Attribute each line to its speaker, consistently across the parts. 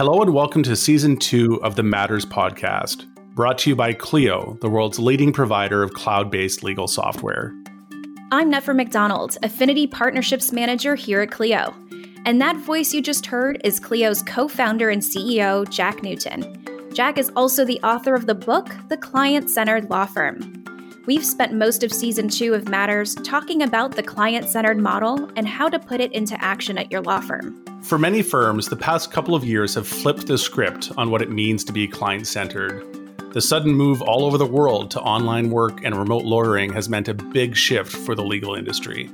Speaker 1: Hello and welcome to season two of the Matters podcast, brought to you by Clio, the world's leading provider of cloud based legal software.
Speaker 2: I'm Nefer McDonald, Affinity Partnerships Manager here at Clio. And that voice you just heard is Clio's co founder and CEO, Jack Newton. Jack is also the author of the book, The Client Centered Law Firm. We've spent most of season two of Matters talking about the client centered model and how to put it into action at your law firm.
Speaker 1: For many firms, the past couple of years have flipped the script on what it means to be client centered. The sudden move all over the world to online work and remote lawyering has meant a big shift for the legal industry.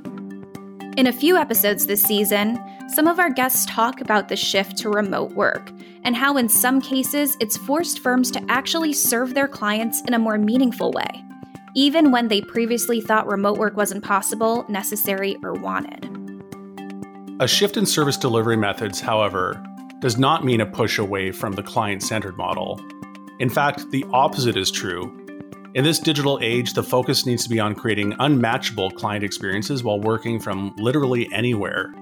Speaker 2: In a few episodes this season, some of our guests talk about the shift to remote work and how, in some cases, it's forced firms to actually serve their clients in a more meaningful way even when they previously thought remote work wasn't possible, necessary, or wanted.
Speaker 1: A shift in service delivery methods, however, does not mean a push away from the client centered model. In fact, the opposite is true. In this digital age, the focus needs to be on creating unmatchable client experiences while working from literally anywhere.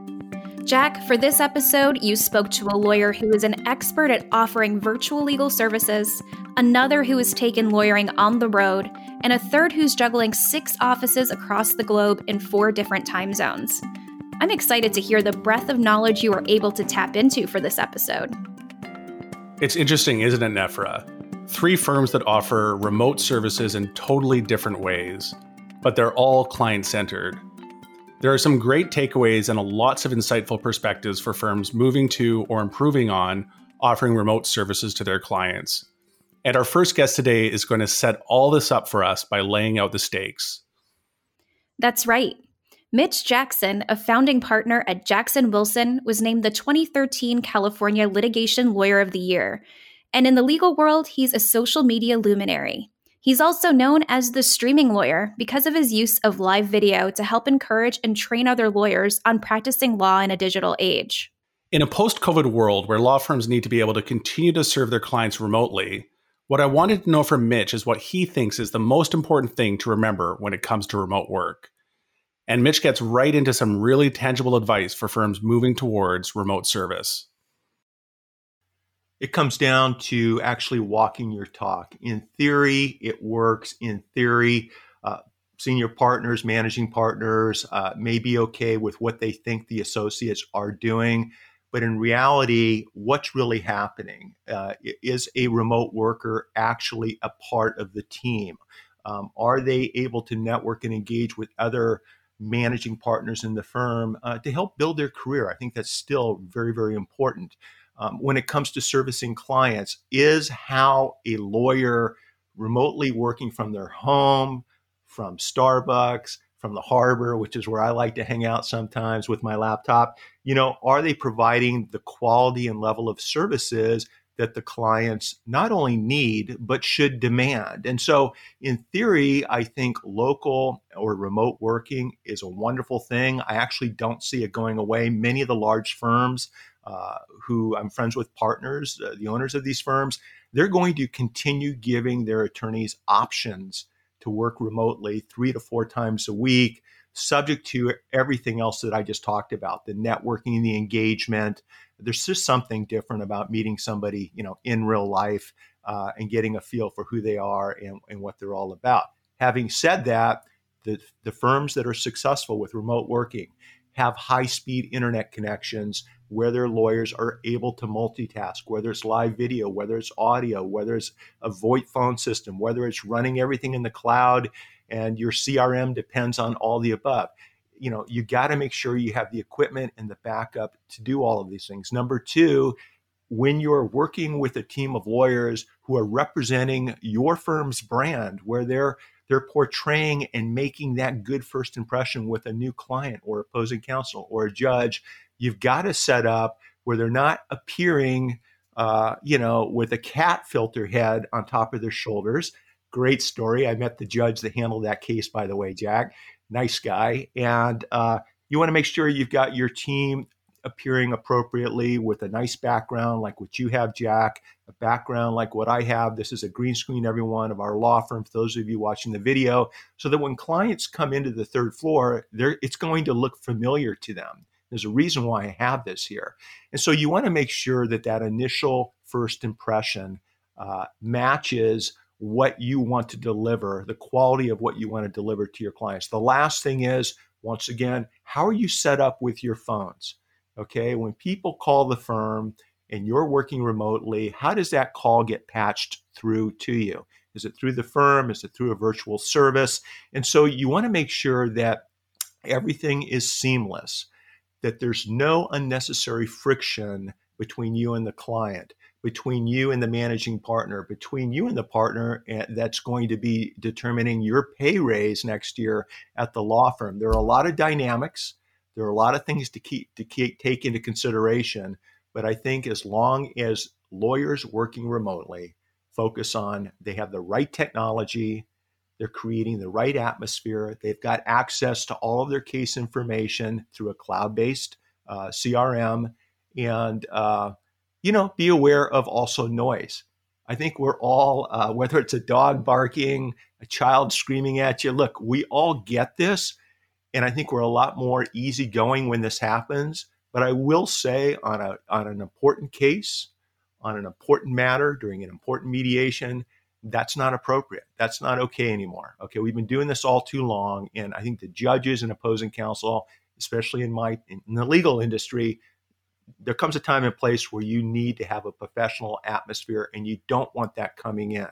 Speaker 2: Jack, for this episode, you spoke to a lawyer who is an expert at offering virtual legal services, another who has taken lawyering on the road, and a third who's juggling six offices across the globe in four different time zones. I'm excited to hear the breadth of knowledge you were able to tap into for this episode.
Speaker 1: It's interesting, isn't it, Nefra? Three firms that offer remote services in totally different ways, but they're all client centered. There are some great takeaways and lots of insightful perspectives for firms moving to or improving on offering remote services to their clients. And our first guest today is going to set all this up for us by laying out the stakes.
Speaker 2: That's right. Mitch Jackson, a founding partner at Jackson Wilson, was named the 2013 California Litigation Lawyer of the Year. And in the legal world, he's a social media luminary. He's also known as the streaming lawyer because of his use of live video to help encourage and train other lawyers on practicing law in a digital age.
Speaker 1: In a post COVID world where law firms need to be able to continue to serve their clients remotely, what I wanted to know from Mitch is what he thinks is the most important thing to remember when it comes to remote work. And Mitch gets right into some really tangible advice for firms moving towards remote service.
Speaker 3: It comes down to actually walking your talk. In theory, it works. In theory, uh, senior partners, managing partners uh, may be okay with what they think the associates are doing. But in reality, what's really happening? Uh, is a remote worker actually a part of the team? Um, are they able to network and engage with other managing partners in the firm uh, to help build their career? I think that's still very, very important. Um, when it comes to servicing clients, is how a lawyer remotely working from their home, from Starbucks, from the harbor, which is where I like to hang out sometimes with my laptop, you know, are they providing the quality and level of services that the clients not only need, but should demand? And so, in theory, I think local or remote working is a wonderful thing. I actually don't see it going away. Many of the large firms uh, who I'm friends with, partners, uh, the owners of these firms, they're going to continue giving their attorneys options to work remotely three to four times a week, subject to everything else that I just talked about the networking, the engagement. There's just something different about meeting somebody, you know, in real life uh, and getting a feel for who they are and, and what they're all about. Having said that, the, the firms that are successful with remote working have high speed internet connections where their lawyers are able to multitask, whether it's live video, whether it's audio, whether it's a VoIP phone system, whether it's running everything in the cloud and your CRM depends on all the above. You know, you got to make sure you have the equipment and the backup to do all of these things. Number two, when you're working with a team of lawyers who are representing your firm's brand, where they're they're portraying and making that good first impression with a new client or opposing counsel or a judge You've got to set up where they're not appearing, uh, you know, with a cat filter head on top of their shoulders. Great story. I met the judge that handled that case, by the way, Jack. Nice guy. And uh, you want to make sure you've got your team appearing appropriately with a nice background like what you have, Jack, a background like what I have. This is a green screen, everyone, of our law firm, for those of you watching the video, so that when clients come into the third floor, it's going to look familiar to them There's a reason why I have this here. And so you want to make sure that that initial first impression uh, matches what you want to deliver, the quality of what you want to deliver to your clients. The last thing is, once again, how are you set up with your phones? Okay, when people call the firm and you're working remotely, how does that call get patched through to you? Is it through the firm? Is it through a virtual service? And so you want to make sure that everything is seamless, that there's no unnecessary friction between you and the client between you and the managing partner, between you and the partner eh, that's going to be determining your pay raise next year at the law firm. There are a lot of dynamics. There are a lot of things to keep to keep, take into consideration. But I think as long as lawyers working remotely focus on they have the right technology, they're creating the right atmosphere, they've got access to all of their case information through a cloud-based uh, CRM, and uh, you know, be aware of also noise. I think we're all, uh, whether it's a dog barking, a child screaming at you, look, we all get this. And I think we're a lot more easygoing when this happens. But I will say on, a, on an important case, on an important matter during an important mediation, that's not appropriate. That's not okay anymore. Okay, we've been doing this all too long. And I think the judges and opposing counsel, especially in my in the legal industry, there comes a time and place where you need to have a professional atmosphere and you don't want that coming in.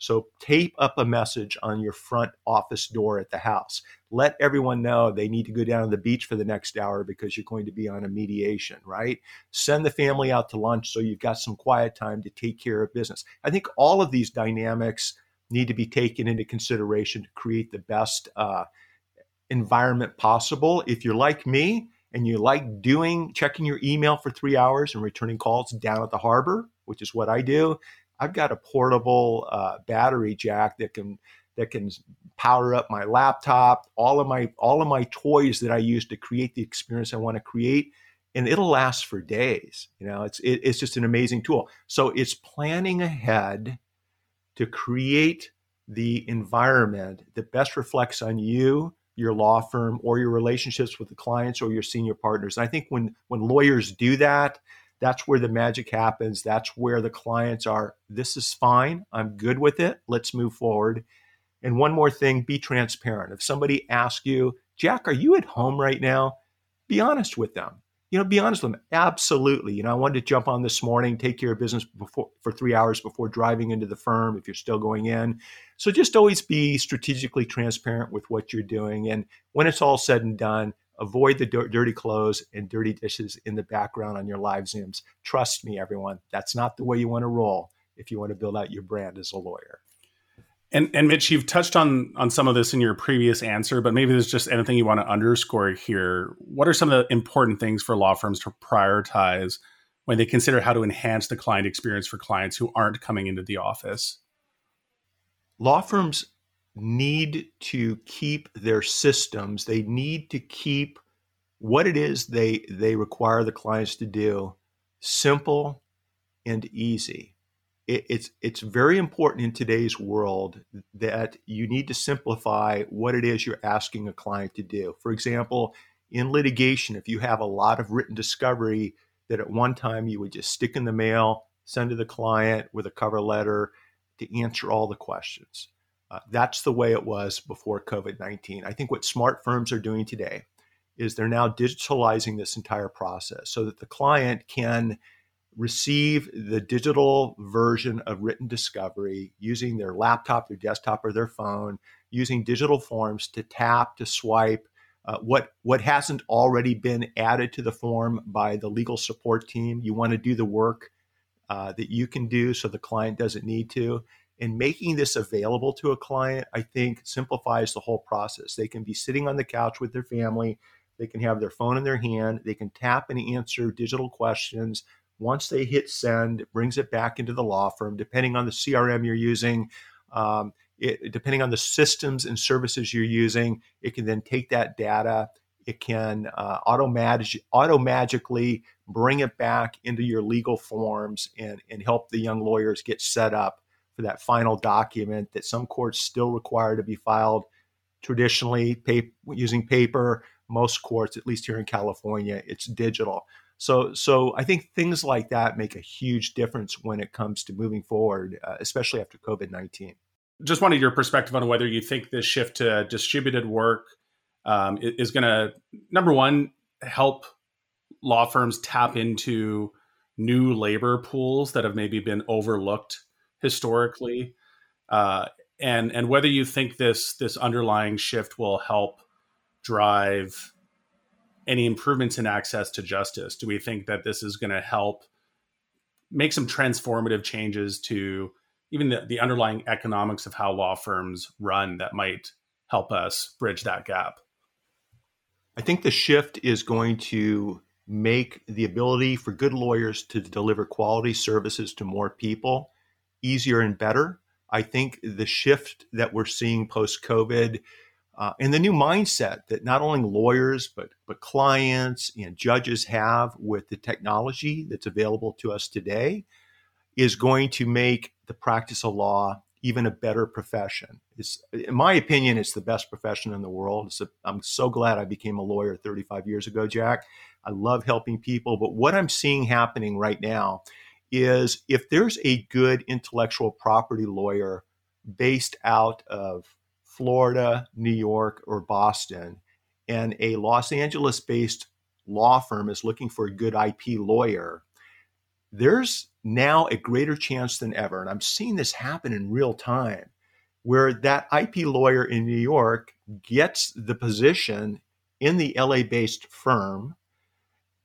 Speaker 3: So tape up a message on your front office door at the house. Let everyone know they need to go down to the beach for the next hour because you're going to be on a mediation, right? Send the family out to lunch so you've got some quiet time to take care of business. I think all of these dynamics need to be taken into consideration to create the best uh, environment possible. If you're like me, and you like doing checking your email for three hours and returning calls down at the harbor, which is what I do, I've got a portable uh, battery jack that can that can power up my laptop, all of my all of my toys that I use to create the experience I want to create, and it'll last for days. You know, it's it, it's just an amazing tool. So it's planning ahead to create the environment that best reflects on you your law firm or your relationships with the clients or your senior partners. And I think when when lawyers do that, that's where the magic happens. That's where the clients are, this is fine. I'm good with it. Let's move forward. And one more thing, be transparent. If somebody asks you, Jack, are you at home right now? Be honest with them you know, be honest with them. Absolutely. You know, I wanted to jump on this morning, take care of business before for three hours before driving into the firm if you're still going in. So just always be strategically transparent with what you're doing. And when it's all said and done, avoid the dirty clothes and dirty dishes in the background on your live Zooms. Trust me, everyone, that's not the way you want to roll if you want to build out your brand as a lawyer.
Speaker 1: And and Mitch, you've touched on on some of this in your previous answer, but maybe there's just anything you want to underscore here. What are some of the important things for law firms to prioritize when they consider how to enhance the client experience for clients who aren't coming into the office?
Speaker 3: Law firms need to keep their systems. They need to keep what it is they they require the clients to do simple and easy it, it's it's very important in today's world that you need to simplify what it is you're asking a client to do. For example, in litigation, if you have a lot of written discovery that at one time you would just stick in the mail, send to the client with a cover letter to answer all the questions. Uh, that's the way it was before COVID 19. I think what smart firms are doing today is they're now digitalizing this entire process so that the client can receive the digital version of written discovery using their laptop, their desktop, or their phone, using digital forms to tap, to swipe. Uh, what what hasn't already been added to the form by the legal support team? You want to do the work uh, that you can do, so the client doesn't need to. And making this available to a client, I think, simplifies the whole process. They can be sitting on the couch with their family. They can have their phone in their hand. They can tap and answer digital questions once they hit send, it brings it back into the law firm, depending on the CRM you're using. Um, it, depending on the systems and services you're using, it can then take that data. It can uh, auto, mag- auto magically bring it back into your legal forms and, and help the young lawyers get set up for that final document that some courts still require to be filed traditionally using paper most courts, at least here in California, it's digital. So, so I think things like that make a huge difference when it comes to moving forward, uh, especially after COVID nineteen.
Speaker 1: Just wanted your perspective on whether you think this shift to distributed work um, is going to number one help law firms tap into new labor pools that have maybe been overlooked historically, uh, and and whether you think this this underlying shift will help drive any improvements in access to justice? Do we think that this is going to help make some transformative changes to even the, the underlying economics of how law firms run that might help us bridge that gap?
Speaker 3: I think the shift is going to make the ability for good lawyers to deliver quality services to more people easier and better. I think the shift that we're seeing post COVID uh, and the new mindset that not only lawyers but but clients and judges have with the technology that's available to us today is going to make the practice of law even a better profession. It's, in my opinion, it's the best profession in the world. i am so glad I became a lawyer 35 years ago, Jack. I love helping people, but what I'm seeing happening right now is if there's a good intellectual property lawyer based out of Florida, New York, or Boston, and a Los Angeles based law firm is looking for a good IP lawyer, there's now a greater chance than ever, and I'm seeing this happen in real time, where that IP lawyer in New York gets the position in the LA based firm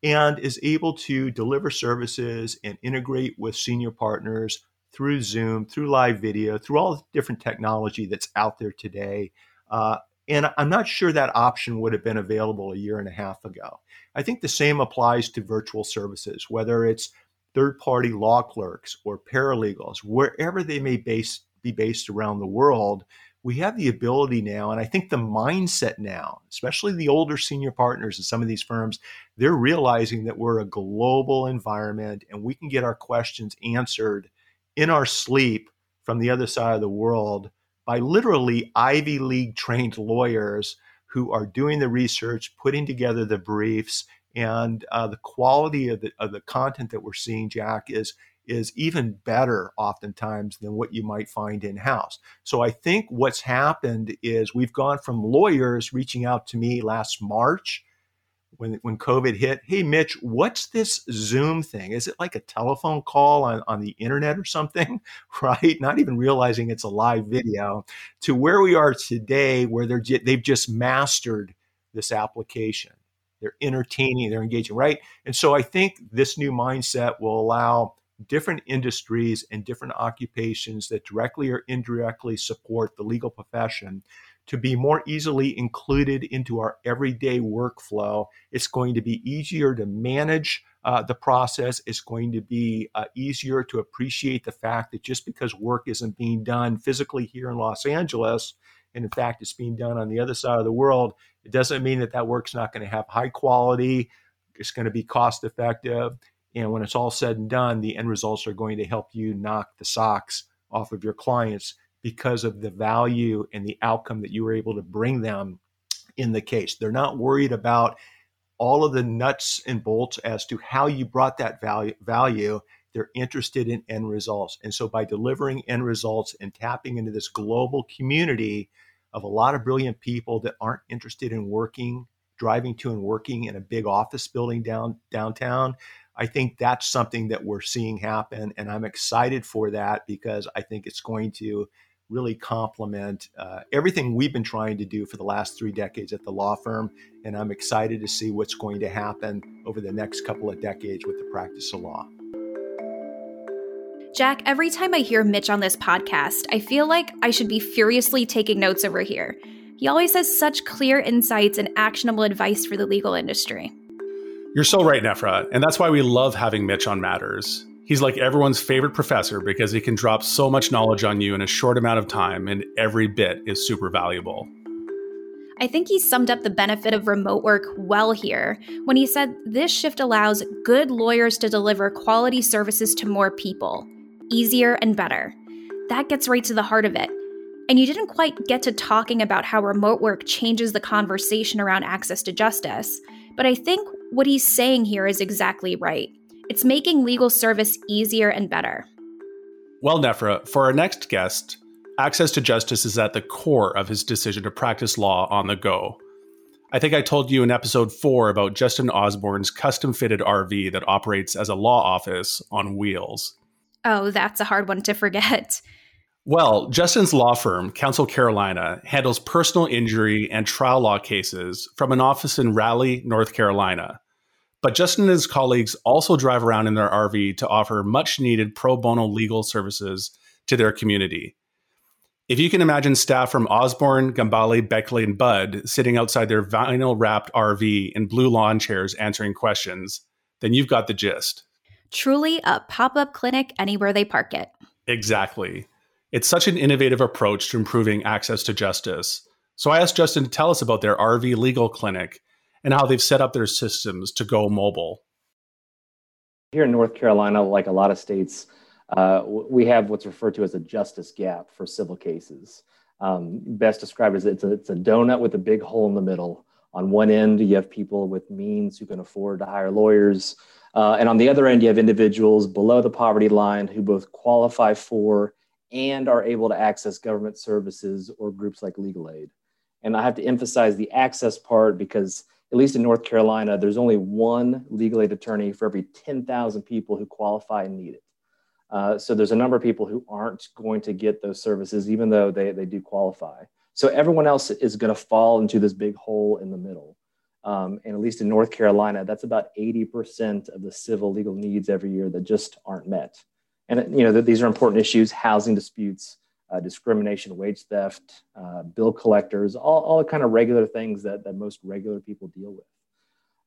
Speaker 3: and is able to deliver services and integrate with senior partners through Zoom, through live video, through all the different technology that's out there today. Uh, and I'm not sure that option would have been available a year and a half ago. I think the same applies to virtual services, whether it's third party law clerks or paralegals, wherever they may base, be based around the world. We have the ability now, and I think the mindset now, especially the older senior partners in some of these firms, they're realizing that we're a global environment and we can get our questions answered in our sleep from the other side of the world by literally Ivy League trained lawyers who are doing the research, putting together the briefs, and uh, the quality of the, of the content that we're seeing, Jack, is is even better oftentimes than what you might find in house. So I think what's happened is we've gone from lawyers reaching out to me last March when when COVID hit, hey Mitch, what's this Zoom thing? Is it like a telephone call on, on the internet or something? Right? Not even realizing it's a live video to where we are today, where they're they've just mastered this application. They're entertaining, they're engaging, right? And so I think this new mindset will allow different industries and different occupations that directly or indirectly support the legal profession to be more easily included into our everyday workflow. It's going to be easier to manage uh, the process. It's going to be uh, easier to appreciate the fact that just because work isn't being done physically here in Los Angeles, and in fact it's being done on the other side of the world, it doesn't mean that that work's not going to have high quality. It's going to be cost effective. And when it's all said and done, the end results are going to help you knock the socks off of your clients because of the value and the outcome that you were able to bring them in the case. They're not worried about all of the nuts and bolts as to how you brought that value value. They're interested in end results. And so by delivering end results and tapping into this global community of a lot of brilliant people that aren't interested in working driving to and working in a big office building down downtown i think that's something that we're seeing happen. And i'm excited for that because i think it's going to really complement uh, everything we've been trying to do for the last three decades at the law firm. And I'm excited to see what's going to happen over the next couple of decades with the practice of law.
Speaker 2: Jack, every time I hear Mitch on this podcast, I feel like I should be furiously taking notes over here. He always has such clear insights and actionable advice for the legal industry.
Speaker 1: You're so right, Nefra. And that's why we love having Mitch on Matters. He's like everyone's favorite professor because he can drop so much knowledge on you in a short amount of time, and every bit is super valuable.
Speaker 2: I think he summed up the benefit of remote work well here when he said this shift allows good lawyers to deliver quality services to more people, easier and better. That gets right to the heart of it. And you didn't quite get to talking about how remote work changes the conversation around access to justice. But I think what he's saying here is exactly right. It's making legal service easier and better.
Speaker 1: Well, Nefra, for our next guest, access to justice is at the core of his decision to practice law on the go. I think I told you in episode four about Justin Osborne's custom fitted RV that operates as a law office on wheels.
Speaker 2: Oh, that's a hard one to forget.
Speaker 1: Well, Justin's law firm, Counsel Carolina, handles personal injury and trial law cases from an office in Raleigh, North Carolina. But Justin and his colleagues also drive around in their RV to offer much needed pro bono legal services to their community. If you can imagine staff from Osborne, Gambale, Beckley, and Budd sitting outside their vinyl wrapped RV in blue lawn chairs answering questions, then you've got the gist.
Speaker 2: Truly a pop up clinic anywhere they park it.
Speaker 1: Exactly. It's such an innovative approach to improving access to justice. So I asked Justin to tell us about their RV legal clinic and how they've set up their systems to go mobile.
Speaker 4: Here in North Carolina, like a lot of states, uh, we have what's referred to as a justice gap for civil cases. Um, best described as it's a, it's a donut with a big hole in the middle. On one end, you have people with means who can afford to hire lawyers. Uh, and on the other end, you have individuals below the poverty line who both qualify for and are able to access government services or groups like legal aid. And I have to emphasize the access part because, at least in North Carolina, there's only one legal aid attorney for every 10,000 people who qualify and need it. Uh, so there's a number of people who aren't going to get those services, even though they, they do qualify. So everyone else is going to fall into this big hole in the middle. Um, and at least in North Carolina, that's about 80% of the civil legal needs every year that just aren't met. And you know that these are important issues: housing disputes, uh, discrimination, wage theft, uh, bill collectors, all, all the kind of regular things that, that most regular people deal with.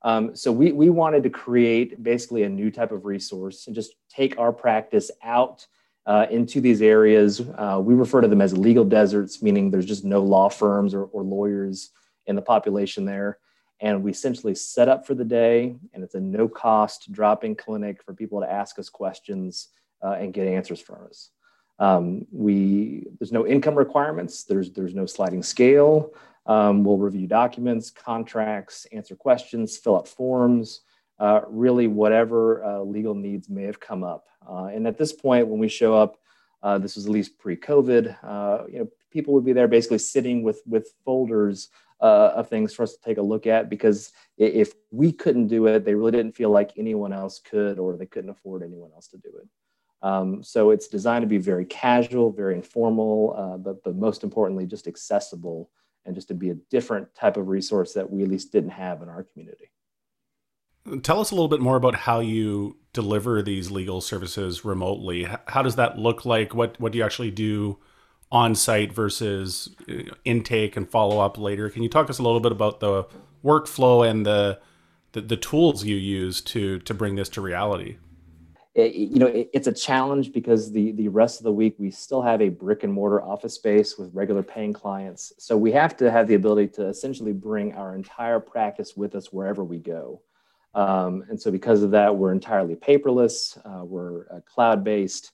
Speaker 4: Um, so we, we wanted to create basically a new type of resource and just take our practice out uh, into these areas. Uh, we refer to them as legal deserts, meaning there's just no law firms or, or lawyers in the population there. And we essentially set up for the day, and it's a no cost drop in clinic for people to ask us questions uh, and get answers from us. Um, we there's no income requirements. There's there's no sliding scale. Um, we'll review documents, contracts, answer questions, fill out forms. Uh, really, whatever uh, legal needs may have come up. Uh, and at this point, when we show up, uh, this was at least pre-COVID. Uh, you know, people would be there basically sitting with with folders uh, of things for us to take a look at because if we couldn't do it, they really didn't feel like anyone else could, or they couldn't afford anyone else to do it. Um, so it's designed to be very casual, very informal, uh, but, but most importantly, just accessible and just to be a different type of resource that we at least didn't have in our community.
Speaker 1: Tell us a little bit more about how you deliver these legal services remotely. How does that look like? What what do you actually do on site versus uh, intake and follow up later? Can you talk us a little bit about the workflow and the the, the tools you use to to bring this to reality?
Speaker 4: It, you know, it, it's a challenge because the the rest of the week we still have a brick and mortar office space with regular paying clients. So we have to have the ability to essentially bring our entire practice with us wherever we go. Um, and so because of that, we're entirely paperless. Uh, we're uh, cloud based.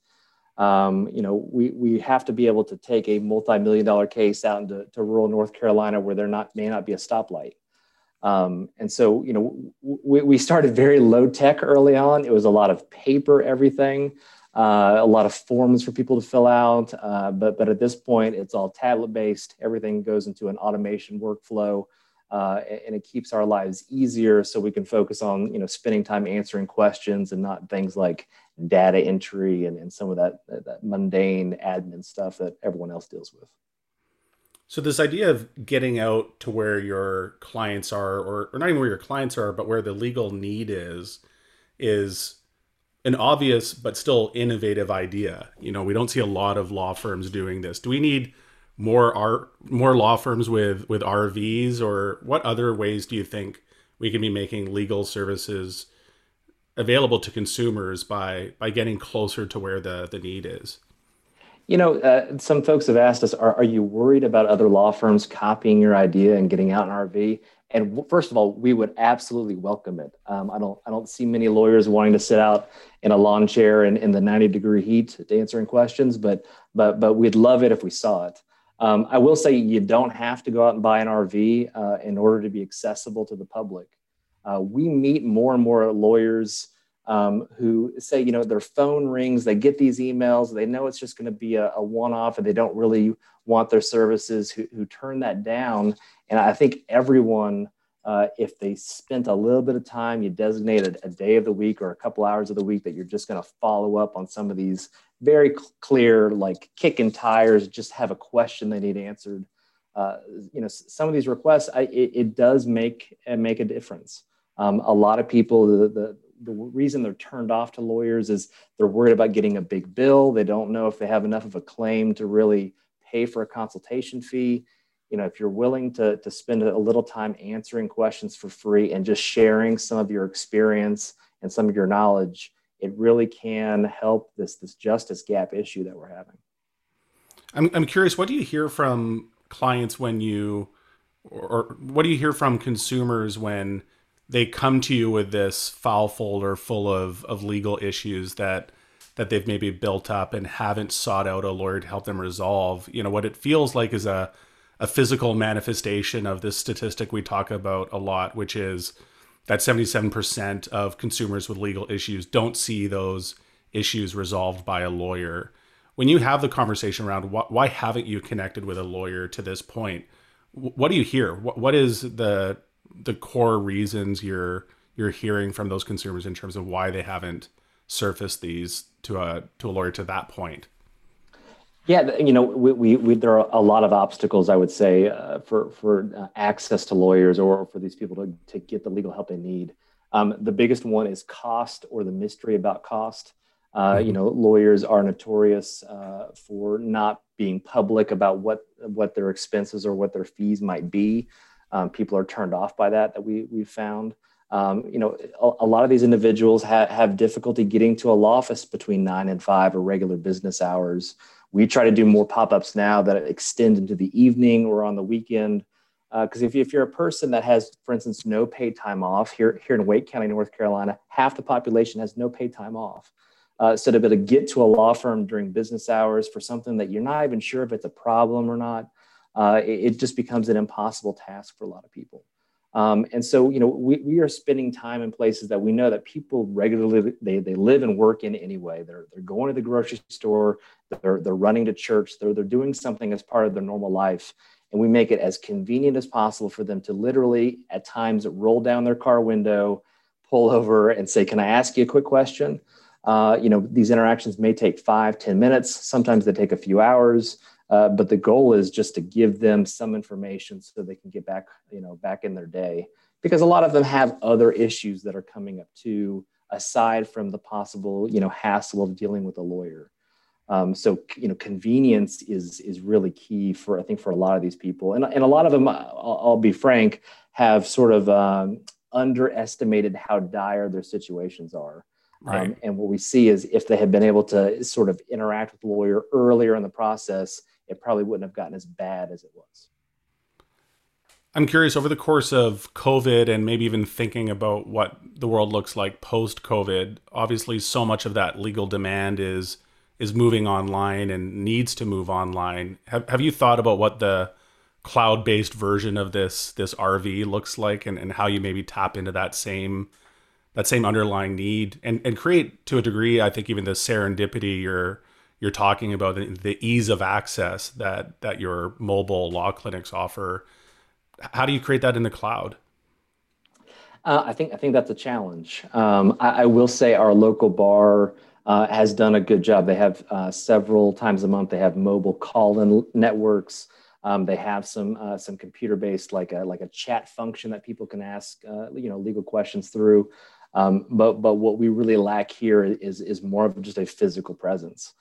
Speaker 4: Um, you know, we, we have to be able to take a multi-million dollar case out into to rural North Carolina where there not may not be a stoplight um, and so, you know, we, we started very low tech early on. It was a lot of paper, everything, uh, a lot of forms for people to fill out. Uh, but, but at this point, it's all tablet based. Everything goes into an automation workflow. Uh, and it keeps our lives easier so we can focus on you know spending time answering questions and not things like data entry and, and some of that, that mundane admin stuff that everyone else deals with
Speaker 1: so this idea of getting out to where your clients are, or, or not even where your clients are, but where the legal need is, is an obvious but still innovative idea. You know, we don't see a lot of law firms doing this. Do we need more art, more law firms with with RVs, or what other ways do you think we can be making legal services available to consumers by by getting closer to where the the need is?
Speaker 4: You know, uh, some folks have asked us, are, are you worried about other law firms copying your idea and getting out an RV? And first of all, we would absolutely welcome it. Um, I don't, I don't see many lawyers wanting to sit out in a lawn chair in, in the 90 degree heat answering questions, but, but, but we'd love it if we saw it. Um, I will say you don't have to go out and buy an RV uh, in order to be accessible to the public. Uh, we meet more and more lawyers um, who say, you know, their phone rings, they get these emails, they know it's just going to be a, a one off and they don't really want their services, who, who turn that down. And I think everyone, uh, if they spent a little bit of time, you designated a day of the week or a couple hours of the week that you're just going to follow up on some of these very clear, like kicking tires, just have a question they need answered. Uh, you know, some of these requests, I, it, it, does make make a difference. Um, a lot of people, the, the the reason they're turned off to lawyers is they're worried about getting a big bill. They don't know if they have enough of a claim to really pay for a consultation fee. You know, if you're willing to, to spend a little time answering questions for free and just sharing some of your experience and some of your knowledge, it really can help this this justice gap issue that we're having.
Speaker 1: I'm I'm curious, what do you hear from clients when you or what do you hear from consumers when they come to you with this file folder full of of legal issues that that they've maybe built up and haven't sought out a lawyer to help them resolve. You know, what it feels like is a a physical manifestation of this statistic we talk about a lot, which is that 77% of consumers with legal issues don't see those issues resolved by a lawyer. When you have the conversation around why, why haven't you connected with a lawyer to this point, what do you hear? What is the the core reasons you're you're hearing from those consumers in terms of why they haven't surfaced these to a to a lawyer to that point?
Speaker 4: Yeah, you know, we, we, we, there are a lot of obstacles, I would say, uh, for for uh, access to lawyers or for these people to, to get the legal help they need. Um, the biggest one is cost or the mystery about cost. Uh, you mm-hmm. know, lawyers are notorious uh, for not being public about what what their expenses or what their fees might be. Um, people are turned off by that. That we we've found. Um, you know, a, a, lot of these individuals ha- have difficulty getting to a law office between nine and five or regular business hours. We try to do more pop-ups now that extend into the evening or on the weekend. Because uh, if, if you're a person that has, for instance, no paid time off here here in Wake County, North Carolina, half the population has no paid time off. Uh, so to be able to get to a law firm during business hours for something that you're not even sure if it's a problem or not, uh, it, it, just becomes an impossible task for a lot of people. Um, and so, you know, we, we are spending time in places that we know that people regularly they, they live and work in anyway. They're, they're going to the grocery store, they're, they're running to church, they're, they're doing something as part of their normal life. And we make it as convenient as possible for them to literally, at times, roll down their car window, pull over, and say, "Can I ask you a quick question?" Uh, you know, these interactions may take five, ten minutes. Sometimes they take a few hours. Uh, but the goal is just to give them some information so they can get back, you know, back in their day. Because a lot of them have other issues that are coming up too, aside from the possible, you know, hassle of dealing with a lawyer. Um, so you know, convenience is is really key for I think for a lot of these people, and and a lot of them, I'll, I'll be frank, have sort of um, underestimated how dire their situations are. Right. Um, and what we see is if they had been able to sort of interact with the lawyer earlier in the process, it probably wouldn't have gotten as bad as it was.
Speaker 1: I'm curious over the course of COVID and maybe even thinking about what the world looks like post COVID, obviously so much of that legal demand is is moving online and needs to move online. Have have you thought about what the cloud-based version of this this RV looks like and, and how you maybe tap into that same that same underlying need and, and create to a degree, I think even the serendipity you're you're talking about the, ease of access that that your mobile law clinics offer. How do you create that in the cloud?
Speaker 4: Uh, I think I think that's a challenge. Um, I, I, will say our local bar uh, has done a good job. They have uh, several times a month. They have mobile call-in networks. Um, they have some uh, some computer-based like a like a chat function that people can ask uh, you know legal questions through. Um, but but what we really lack here is is more of just a physical presence.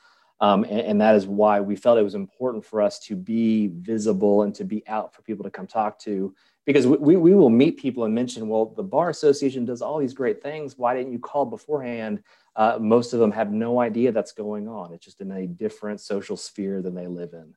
Speaker 4: Um, and, and, that is why we felt it was important for us to be visible and to be out for people to come talk to. Because we, we will meet people and mention well the bar association does all these great things. Why didn't you call beforehand? Uh, most of them have no idea that's going on. It's just in a different social sphere than they live in.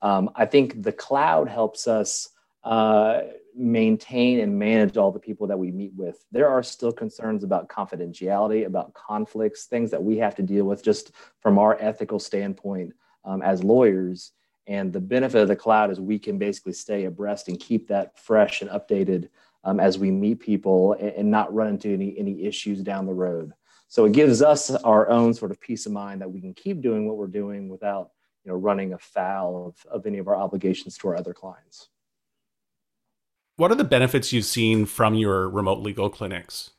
Speaker 4: Um, i think the cloud helps us uh, maintain and manage all the people that we meet with. There are still concerns about confidentiality, about conflicts, things that we have to deal with just from our ethical standpoint um, as lawyers. And the benefit of the cloud is we can basically stay abreast and keep that fresh and updated um, as we meet people and, and, not run into any, any issues down the road. So it gives us our own sort of peace of mind that we can keep doing what we're doing without you know, running afoul of, of any of our obligations to our other clients.
Speaker 1: What are the benefits you've seen from your remote legal clinics?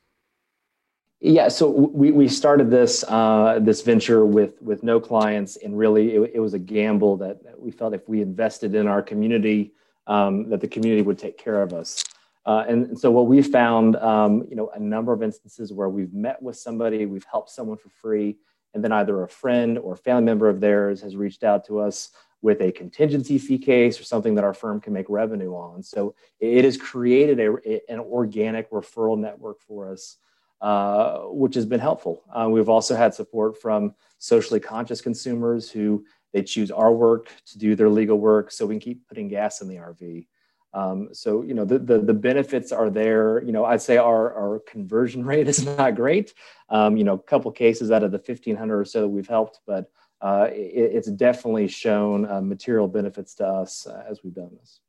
Speaker 4: Yeah, so we, we started this uh, this venture with with no clients, and really it, it, was a gamble that we felt if we invested in our community, um, that the community would take care of us. Uh, and, and, so what we found, um, you know, a number of instances where we've met with somebody, we've helped someone for free, and then either a friend or family member of theirs has reached out to us with a contingency fee case or something that our firm can make revenue on. So it has created a, an organic referral network for us, uh, which has been helpful. Uh, we've also had support from socially conscious consumers who they choose our work to do their legal work so we can keep putting gas in the RV. Um, so you know the, the, the benefits are there. You know I'd say our our conversion rate is not great. Um, you know a couple cases out of the 1500 or so that we've helped, but uh, it, it's definitely shown uh, material benefits to us uh, as we've done this.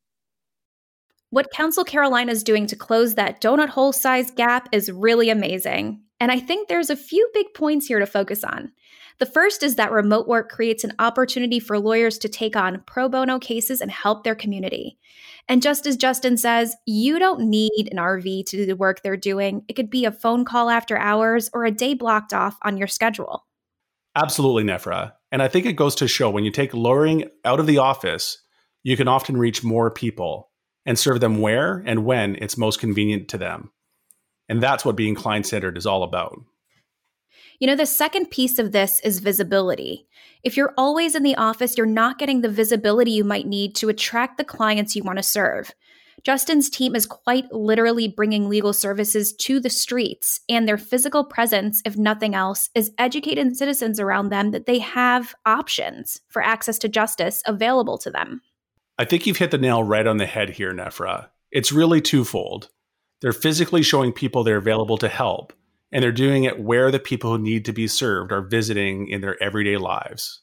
Speaker 2: What Counsel Carolina is doing to close that donut hole size gap is really amazing. And I think there's a few big points here to focus on. The first is that remote work creates an opportunity for lawyers to take on pro bono cases and help their community. And just as Justin says, you don't need an RV to do the work they're doing. It could be a phone call after hours or a day blocked off on your schedule.
Speaker 1: Absolutely, Nefra. And I think it goes to show when you take lawyering out of the office, you can often reach more people and serve them where and when it's most convenient to them. And that's what being client centered is all about.
Speaker 2: You know, the second piece of this is visibility. If you're always in the office, you're not getting the visibility you might need to attract the clients you want to serve. Justin's team is quite literally bringing legal services to the streets, and their physical presence, if nothing else, is educating citizens around them that they have options for access to justice available to them.
Speaker 1: I think you've hit the nail right on the head here, Nefra. It's really twofold. They're physically showing people they're available to help, and they're doing it where the people who need to be served are visiting in their everyday lives.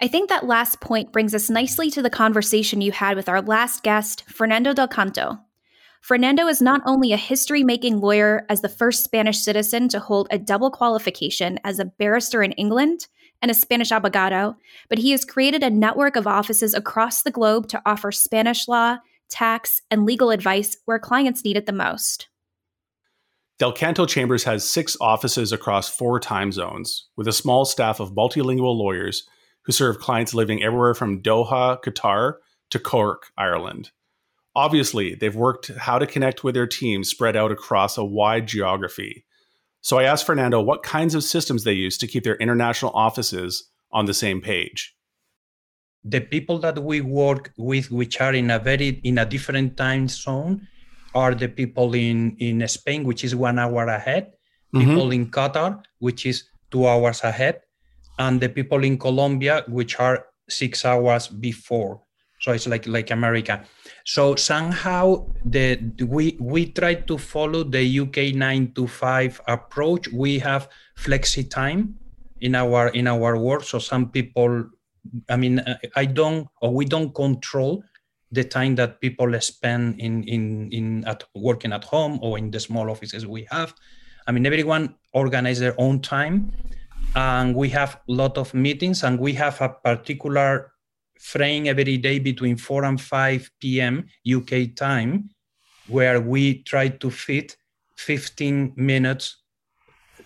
Speaker 2: I think that last point brings us nicely to the conversation you had with our last guest, Fernando del Canto. Fernando is not only a history making lawyer as the first Spanish citizen to hold a double qualification as a barrister in England and a Spanish abogado, but he has created a network of offices across the globe to offer Spanish law, tax, and legal advice where clients need it the most.
Speaker 1: Del Canto Chambers has six offices across four time zones, with a small staff of multilingual lawyers who serve clients living everywhere from Doha, Qatar, to Cork, Ireland. Obviously, they've worked how to connect with their teams spread out across a wide geography. So I asked Fernando what kinds of systems they use to keep their international offices on the same page.
Speaker 5: The people that we work with, which are in a very in a different time zone, are the people in, in Spain, which is one hour ahead, mm-hmm. people in Qatar, which is two hours ahead, and the people in Colombia, which are six hours before. So it's like like America. So somehow the we we try to follow the UK nine to five approach. We have flexi time in our in our work. So some people, I mean, I don't or we don't control the time that people spend in in in at working at home or in the small offices we have. I mean everyone organize their own time and we have a lot of meetings and we have a particular frame every day between 4 and 5 p.m uk time where we try to fit 15 minutes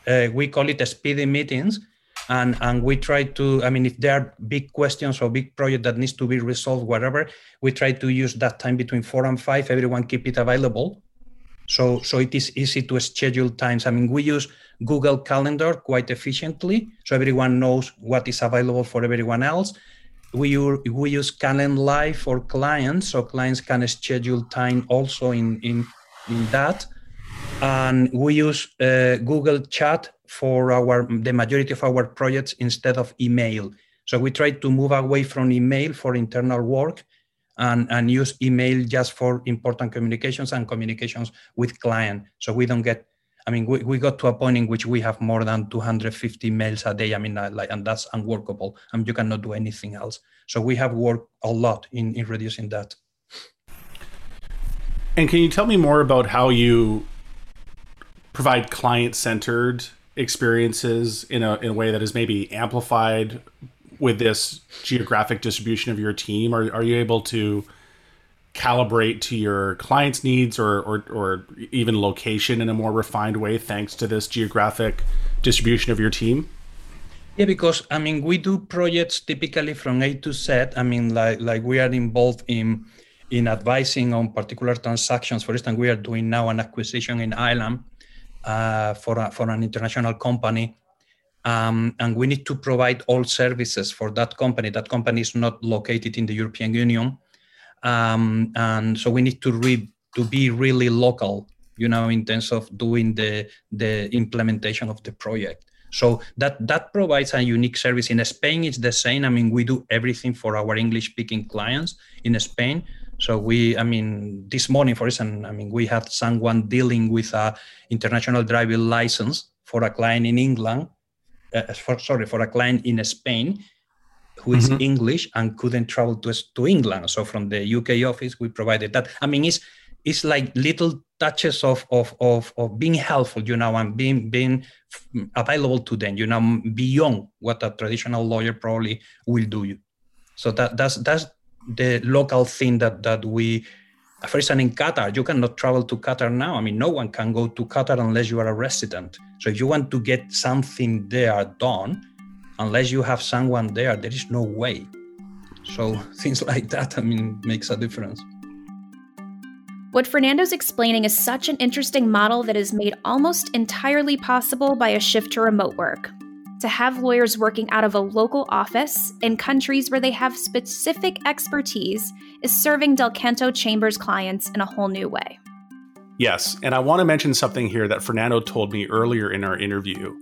Speaker 5: uh, we call it speedy meetings and and we try to i mean if there are big questions or big project that needs to be resolved whatever we try to use that time between four and five. Everyone keep it available. So so it is easy to schedule times. I mean we use google calendar quite efficiently so everyone knows what is available for everyone else. We we use Calendly for clients so clients can schedule time also in in in that and we use uh, google chat for our the majority of our projects instead of email. So we try to move away from email for internal work and, and use email just for important communications and communications with client. So we don't get I mean, we, we got to a point in which we have more than 250 mails a day. I mean, like, and that's unworkable. and you cannot do anything else. So we have worked a lot in, in reducing that.
Speaker 1: And can you tell me more about how you provide client centered experiences in a, in a way that is maybe amplified with this geographic distribution of your team? Are, are you able to calibrate to your clients' needs or, or, or even location in a more refined way thanks to this geographic distribution of your team?
Speaker 5: Yeah, because I mean, we do projects typically from A to Z. I mean, like like we are involved in in advising on particular transactions. For instance, we are doing now an acquisition in Ireland uh, for a, for an international company, um, and we need to provide all services for that company. That company is not located in the European Union, um, and so we need to read to be really local, you know, in terms of doing the the implementation of the project. So that that provides a unique service. In Spain, it's the same. I mean, we do everything for our English-speaking clients in Spain. So we, I mean, this morning, for instance, I mean, we had someone dealing with a international driving license for a client in England, uh, for, sorry, for a client in Spain who is mm-hmm. English and couldn't travel to, to England. So from the UK office, we provided that. I mean, it's it's like little touches of of of, of being helpful, you know, and being being available to them, you know, beyond what a traditional lawyer probably will do. You. So that that's that's the local thing that that we uh, for instance in qatar you cannot travel to qatar now. I mean no one can go to qatar unless you are a resident. So if you want to get something there done unless you have someone there there is no way. So things like that i mean makes a difference.
Speaker 2: What Fernando's explaining is such an interesting model that is made almost entirely possible by a shift to remote work to have lawyers working out of a local office in countries where they have specific expertise is serving Del Canto Chambers clients in a whole new way.
Speaker 1: Yes, and I want to mention something here that Fernando told me earlier in our interview.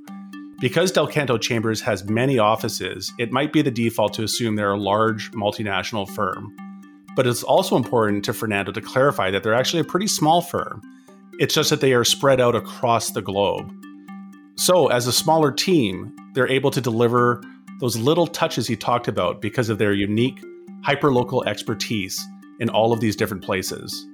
Speaker 1: Because Del Canto Chambers has many offices, it might be the default to assume they're a large multinational firm. But it's also important to Fernando to clarify that they're actually a pretty small firm. It's just that they are spread out across the globe. So, as a smaller team, they're able to deliver those little touches he talked about because of their unique hyperlocal expertise in all of these different places.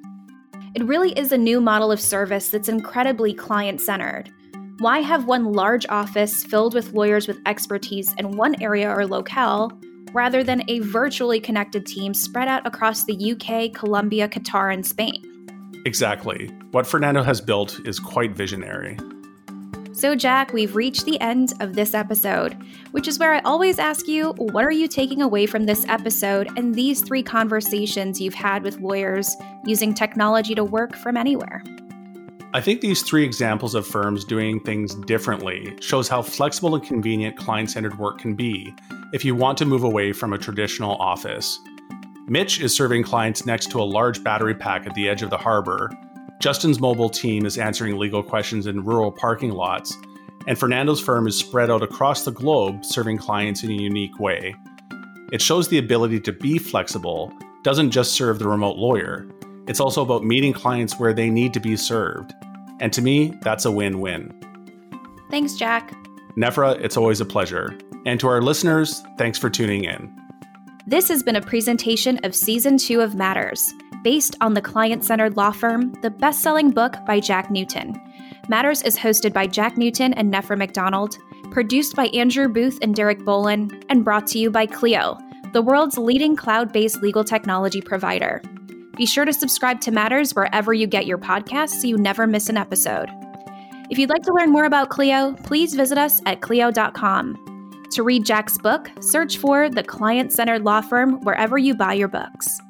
Speaker 2: It really is a new model of service that's incredibly client centered. Why have one large office filled with lawyers with expertise in one area or locale rather than a virtually connected team spread out across the UK, Colombia, Qatar, and Spain?
Speaker 1: Exactly. What Fernando has built is quite visionary.
Speaker 2: So, Jack, we've reached the end of this episode, which is where I always ask you what are you taking away from this episode and these three conversations you've had with lawyers using technology to work from anywhere?
Speaker 1: I think these three examples of firms doing things differently shows how flexible and convenient client centered work can be if you want to move away from a traditional office. Mitch is serving clients next to a large battery pack at the edge of the harbor, Justin's mobile team is answering legal questions in rural parking lots, and Fernando's firm is spread out across the globe, serving clients in a unique way. It shows the ability to be flexible doesn't just serve the remote lawyer, it's also about meeting clients where they need to be served. And to me, that's a win win.
Speaker 2: Thanks, Jack.
Speaker 1: Nefra, it's always a pleasure. And to our listeners, thanks for tuning in.
Speaker 2: This has been a presentation of Season 2 of Matters based on the client centered law firm, the best selling book by Jack Newton. Matters is hosted by Jack Newton and Nefra McDonald, produced by Andrew Booth and Derek Bolin, and brought to you by Clio, the world's leading cloud based legal technology provider. Be sure to subscribe to Matters wherever you get your podcasts so you never miss an episode. If you'd like to learn more about Clio, please visit us at Clio.com. To read Jack's book, search for The Client Centered Law Firm wherever you buy your books.